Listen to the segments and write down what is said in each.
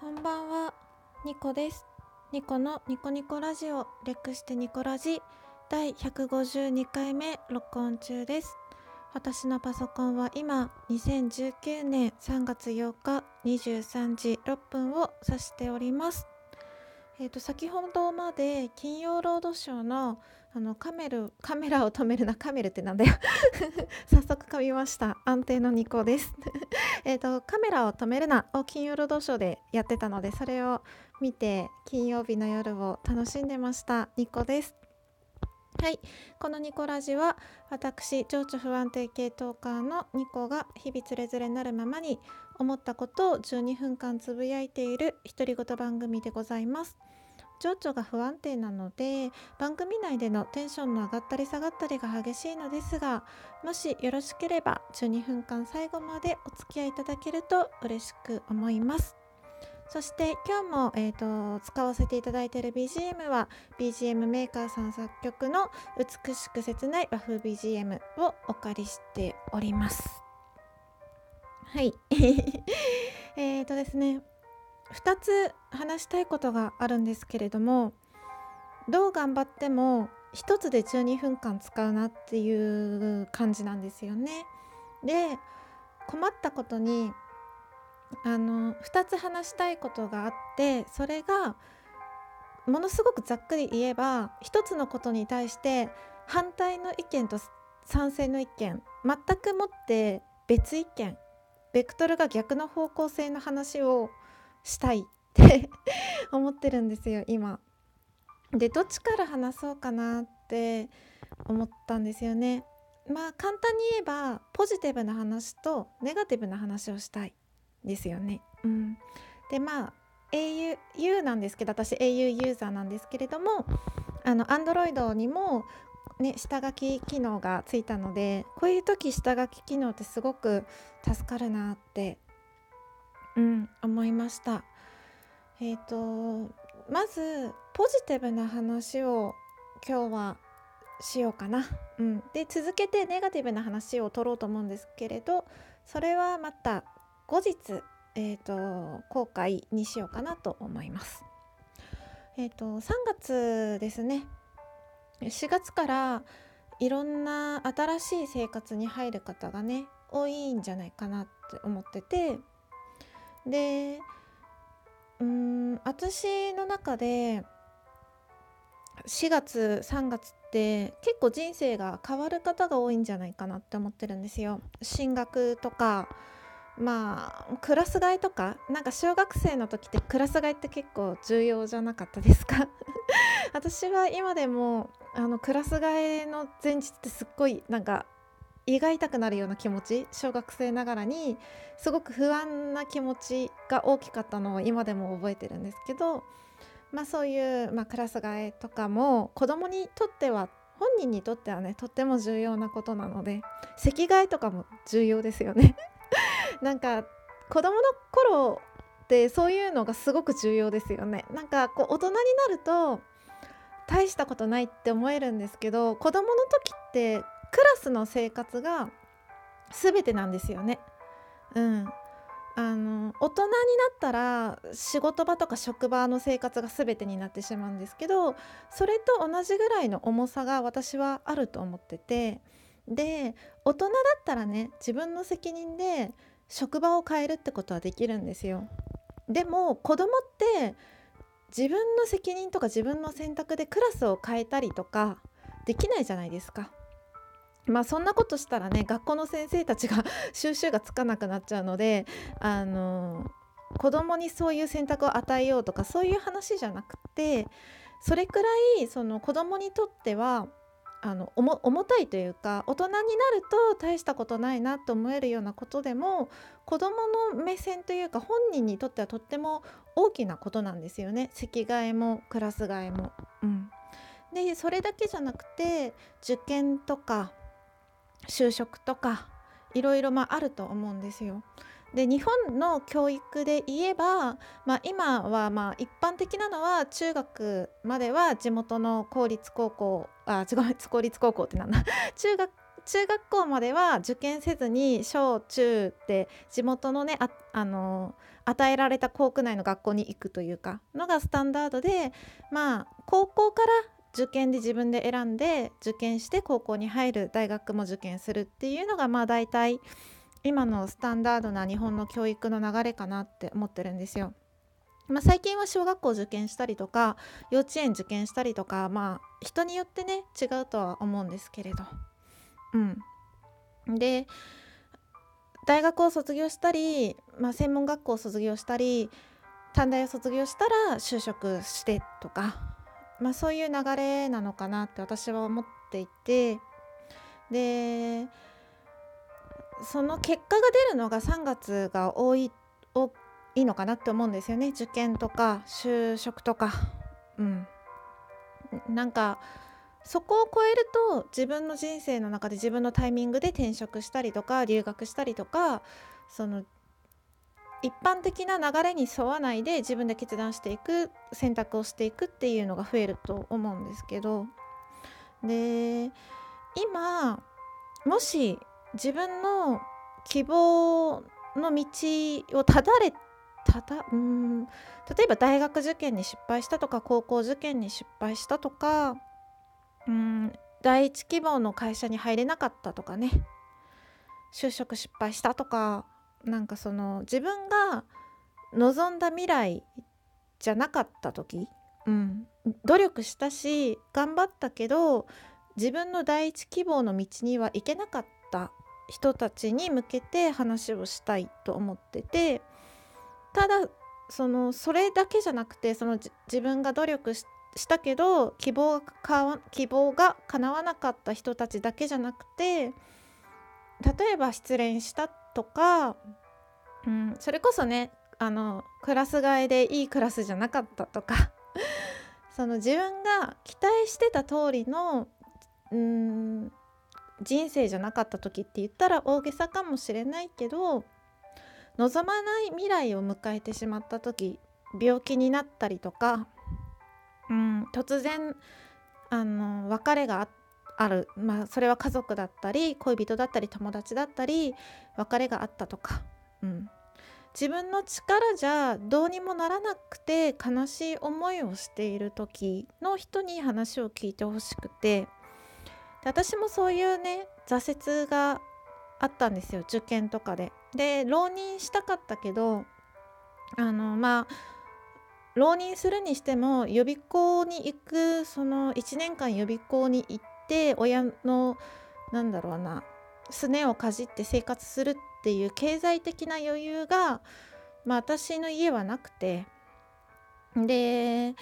こんばんは、ニコです。ニコのニコニコラジオ略してニコラジ第152回目録音中です。私のパソコンは今2019年3月8日23時6分を指しております。えー、と先ほどまで金曜ロードショーのあのカメルカメラを止めるなカメルってなんだよ。早速噛みました。安定のニコです。えとカメラを止めるなを金曜ロードショーでやってたのでそれを見て金曜日の夜を楽しんでました。ニコです。はい。このニコラジは私情緒不安定系トーカーのニコが日々つれづれなるままに思ったことを12分間つぶやいている独り言番組でございます。情緒が不安定なので番組内でのテンションの上がったり下がったりが激しいのですがもしよろしければ12分間最後までお付き合いいただけると嬉しく思います。そして今日も、えーと、使わせていただいている BGM は BGM メーカーさん作曲の美しく切ない和風 BGM をお借りしております。はい えーとですね2つ話したいことがあるんですけれどもどう頑張っても1つで12分間使うなっていう感じなんですよね。で困ったことにあの2つ話したいことがあってそれがものすごくざっくり言えば1つのことに対して反対の意見と賛成の意見全くもって別意見ベクトルが逆の方向性の話をしたいって 思ってるんですよ今。でどっちから話そうかなって思ったんですよね。まあ簡単に言えばポジティブな話とネガティブな話をしたいですよね。うん、でまあ au, u なんですけど私 au ユーザーなんですけれどもあの Android にもね、下書き機能がついたのでこういう時下書き機能ってすごく助かるなってうん思いました。え、ー、とまずポジティブな話を今日はしようかな、うん、で続けてネガティブな話を取ろうと思うんですけれどそれはまた後日、えーと、公開にしようかなと思います。えーと、と3月ですね。4月からいろんな新しい生活に入る方がね多いんじゃないかなって思っててでうん私の中で4月3月って結構人生が変わる方が多いんじゃないかなって思ってるんですよ。進学とかまあクラス替えとかなんか小学生の時ってクラス替えって結構重要じゃなかったですか？私は今でもあのクラス替えの前日ってすっごいなんか胃が痛くなるような気持ち小学生ながらにすごく不安な気持ちが大きかったのを今でも覚えてるんですけど、まあ、そういう、まあ、クラス替えとかも子供にとっては本人にとってはねとっても重要なことなので席替えとかも重要ですよね。なんか子供の頃ってそういうのがすごく重要ですよね。なんかこう大人になると大したことないって思えるんですけど子供の時ってクラスの生活が全てなんですよね。うん、あの大人になったら仕事場とか職場の生活が全てになってしまうんですけどそれと同じぐらいの重さが私はあると思ってて。で大人だったらね自分の責任で職場を変えるってことはできるんですよ。でも子供って自分の責任とか自分の選択でクラスを変えたりとかできないじゃないですか。まあそんなことしたらね学校の先生たちが 収集がつかなくなっちゃうのであの子供にそういう選択を与えようとかそういう話じゃなくてそれくらいその子供にとってはあの重たいというか大人になると大したことないなと思えるようなことでも子どもの目線というか本人にとってはとっても大きなことなんですよね席替えもクラス替えも。うん、でそれだけじゃなくて受験とか就職とかいろいろまああると思うんですよ。で日本の教育で言えば、まあ、今はまあ一般的なのは中学までは地元の公立高校あ違う公立高校ってなんだ。中学中学校までは受験せずに小中って地元のねああの与えられた校区内の学校に行くというかのがスタンダードでまあ高校から受験で自分で選んで受験して高校に入る大学も受験するっていうのがまあ大体今のスタンダードな日本の教育の流れかなって思ってるんですよ。まあ、最近は小学校受験したりとか幼稚園受験したりとかまあ人によってね違うとは思うんですけれど。うん、で大学を卒業したり、まあ、専門学校を卒業したり短大を卒業したら就職してとか、まあ、そういう流れなのかなって私は思っていてでその結果が出るのが3月が多い多いのかなって思うんですよね。受験とか就職とか。うん。なんかそこを超えると自分の人生の中で自分のタイミングで転職したりとか留学したりとかその一般的な流れに沿わないで自分で決断していく選択をしていくっていうのが増えると思うんですけど。で今もし自分の希望の道をただれただうん例えば大学受験に失敗したとか高校受験に失敗したとかうん第一希望の会社に入れなかったとかね。就職失敗したとかなんかその自分が望んだ未来じゃなかった時、うん、努力したし頑張ったけど自分の第一希望の道には行けなかった人たちに向けて話をしたいと思っててただそのそれだけじゃなくてその自分が努力したけど希望が希望が叶わなかった人たちだけじゃなくて例えば失恋したとか、うん、それこそねあのクラス替えでいいクラスじゃなかったとか その自分が期待してた通りのうん人生じゃなかった時って言ったら大げさかもしれないけど望まない未来を迎えてしまった時病気になったりとか、うん、突然あの別れがある、まあ、それは家族だったり恋人だったり友達だったり別れがあったとか、うん、自分の力じゃどうにもならなくて悲しい思いをしている時の人に話を聞いてほしくてで私もそういうね挫折があったんですよ受験とかで。で浪人したかったけどあのまあ浪人するにしても予備校に行くその1年間予備校に行って親のなんだろうなすねをかじって生活するっていう経済的な余裕が、まあ、私の家はなくてで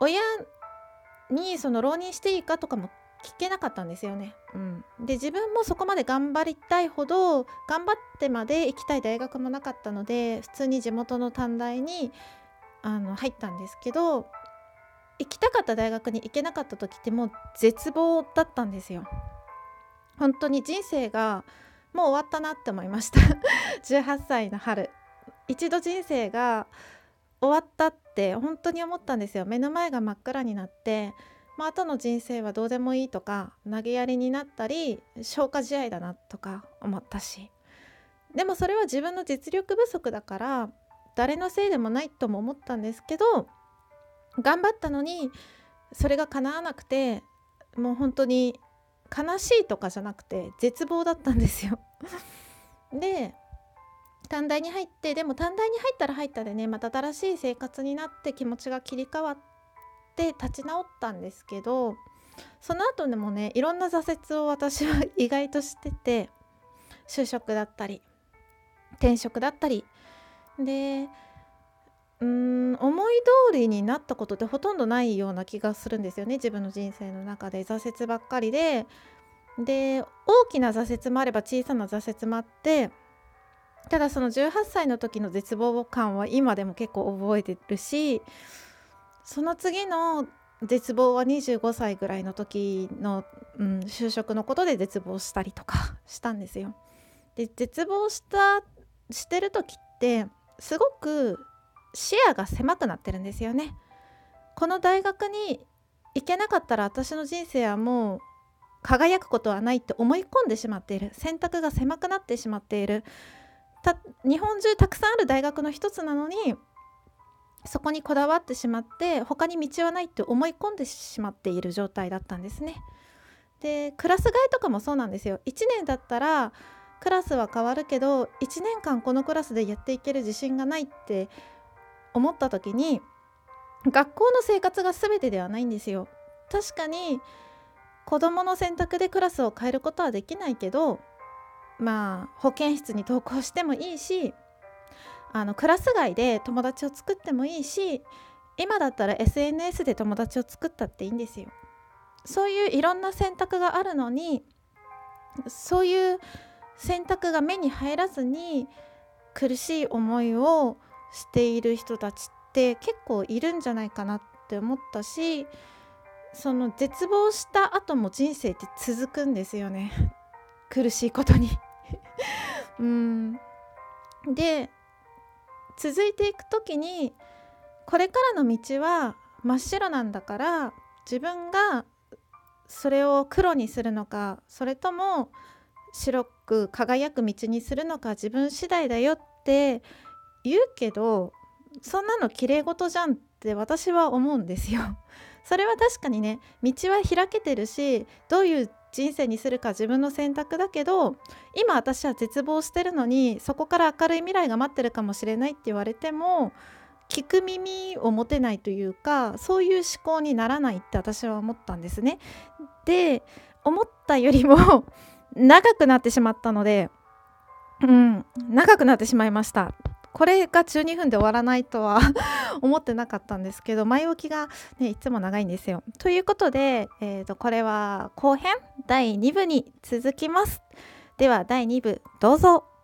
親にその浪人していいかとかも聞けなかったんですよね。うん、で自分もそこまで頑張りたいほど頑張ってまで行きたい大学もなかったので普通に地元の短大にあの入ったんですけど行きたかった大学に行けなかった時ってもう絶望だったんですよ。本当に人生がもう終わったなって思いました。18歳の春。一度人生が終わったって本当に思ったんですよ。目の前が真っ暗になって。まあ後の人生はどうでもいいとか投げやりになったり消化試合だなとか思ったし。でもそれは自分の実力不足だから誰のせいでもないとも思ったんですけど頑張ったのにそれが叶わなくてもう本当に悲しいとかじゃなくて絶望だったんですよ。で短大に入ってでも短大に入ったら入ったでねまた新しい生活になって気持ちが切り替わってて立ち直ったんですけどその後でもねいろんな挫折を私は 意外としてて就職だったり転職だったりでうん思い通りになったことってほとんどないような気がするんですよね自分の人生の中で。挫折ばっかりでで大きな挫折もあれば小さな挫折もあってただその18歳の時の絶望感は今でも結構覚えてるしその次の絶望は25歳ぐらいの時の、うん、就職のことで絶望したりとか したんですよ。で絶望したしてる時ってすごく視野が狭くなってるんですよね。この大学に行けなかったら私の人生はもう輝くことはないって思い込んでしまっている選択が狭くなってしまっている日本中たくさんある大学の一つなのにそこにこだわってしまって他に道はないって思い込んでしまっている状態だったんですね。でクラス替えとかもそうなんですよ。1年だったらクラスは変わるけど1年間このクラスでやっていける自信がないって思った時に学校の生活が全てではないんですよ。確かに子どもの選択でクラスを変えることはできないけどまあ保健室に登校してもいいしあのクラス外で友達を作ってもいいし今だったら SNS で友達を作ったっていいんですよ。そういういろんな選択があるのにそういう選択が目に入らずに苦しい思いをしている人たちって結構いるんじゃないかなって思ったしその絶望した後も人生って続くんですよね。苦しいことに。うん。で続いていく時にこれからの道は真っ白なんだから自分がそれを黒にするのかそれとも白く輝く道にするのか自分次第だよって言うけどそんなの綺麗事じゃんって私は思うんですよ。それは確かにね道は開けてるしどういう人生にするか自分の選択だけど今私は絶望してるのにそこから明るい未来が待ってるかもしれないって言われても聞く耳を持てないというかそういう思考にならないって私は思ったんですね。で思ったよりも 長くなってしまったのでうん長くなってしまいました。これが12分で終わらないとは 思ってなかったんですけど前置きが、ね、いつも長いんですよ。ということで、えー、とこれは後編？第2部に続きます。では第2部どうぞ。